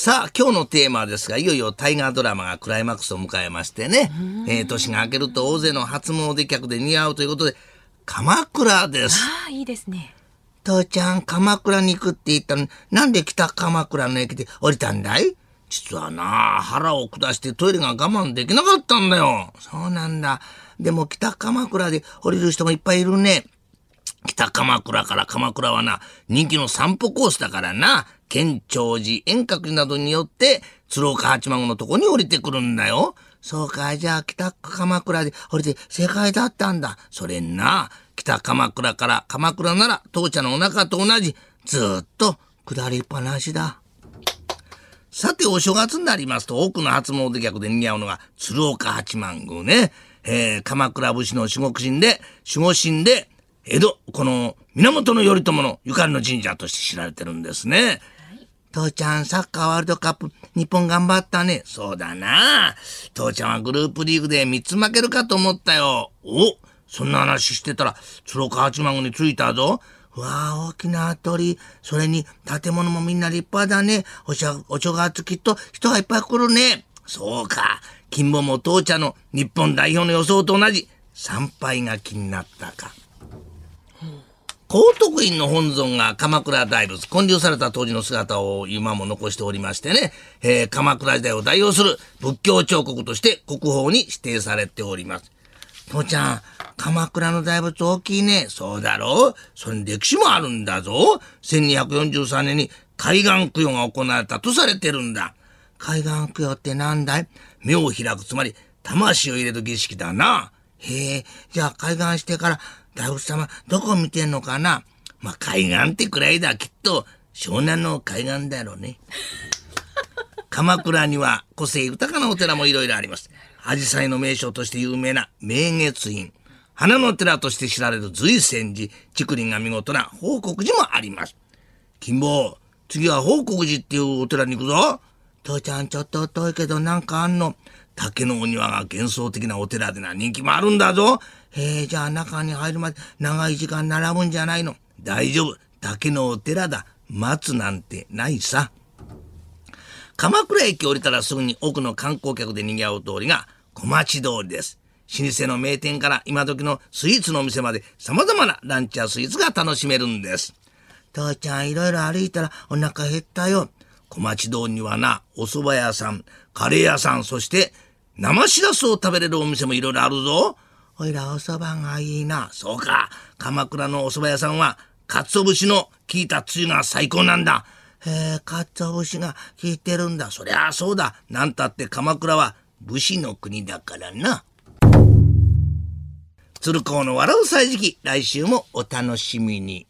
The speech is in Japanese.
さあ、今日のテーマですが、いよいよ大河ドラマがクライマックスを迎えましてね、えー年が明けると大勢の初詣客で似合うということで、鎌倉です。ああ、いいですね。父ちゃん、鎌倉に行くって言ったのに、なんで北鎌倉の駅で降りたんだい？実はな、腹を下してトイレが我慢できなかったんだよ。そうなんだ。でも北鎌倉で降りる人もいっぱいいるね。北鎌倉から鎌倉はな、人気の散歩コースだからな、県庁寺、遠隔寺などによって、鶴岡八幡宮のとこに降りてくるんだよ。そうか、じゃあ北鎌倉で降りて正解だったんだ。それにな、北鎌倉から鎌倉なら、父ちゃんのお腹と同じ、ずっと下りっぱなしだ。さて、お正月になりますと、多くの初詣客で似合うのが、鶴岡八幡宮ね。えー鎌倉武士の守護神で、守護神で、江戸、この源頼朝のゆかりの神社として知られてるんですね。父ちゃん、サッカーワールドカップ、日本頑張ったね。そうだな。父ちゃんはグループリーグで3つ負けるかと思ったよ。おそんな話してたら、鶴岡八幡宮に着いたぞ。うわあ、大きな鳥。それに、建物もみんな立派だね。おしゃ、お正月きっと人がいっぱい来るね。そうか。金坊も父ちゃんの日本代表の予想と同じ、参拝が気になったか。高徳院の本尊が鎌倉大仏、建立された当時の姿を今も残しておりましてね、えー鎌倉時代を代表する仏教彫刻として国宝に指定されております。父ちゃん、鎌倉の大仏大きいね。そうだろう？それに歴史もあるんだぞ。1243年に海岸供養が行われたとされてるんだ。海岸供養ってなんだい？目を開く、つまり魂を入れる儀式だな。へえ、じゃあ海岸してから大仏様どこ見てんのかな？まあ、海岸ってくらいだ。きっと湘南の海岸だろうね。鎌倉には個性豊かなお寺もいろいろあります。紫陽花の名所として有名な明月院。花の寺として知られる随泉寺、竹林が見事な報国寺もあります。金坊、次は報国寺っていうお寺に行くぞ。父ちゃんちょっと遠いけどなんかあんの？竹のお庭が幻想的なお寺でな人気もあるんだぞ。へえ、じゃあ中に入るまで長い時間並ぶんじゃないの。大丈夫。竹のお寺だ。待つなんてないさ。鎌倉駅降りたらすぐに奥の観光客で賑わう通りが小町通りです。老舗の名店から今時のスイーツのお店まで様々なランチやスイーツが楽しめるんです。父ちゃんいろいろ歩いたらお腹減ったよ。小町通りにはな、お蕎麦屋さん、カレー屋さん、そして生しらすを食べれるお店もいろいろあるぞ。おいらお蕎麦がいいな。そうか。鎌倉のお蕎麦屋さんは、鰹節の効いたつゆが最高なんだ。へえ、鰹節が効いてるんだ。そりゃあそうだ。なんたって鎌倉は武士の国だからな。鶴光の笑う歳時記、来週もお楽しみに。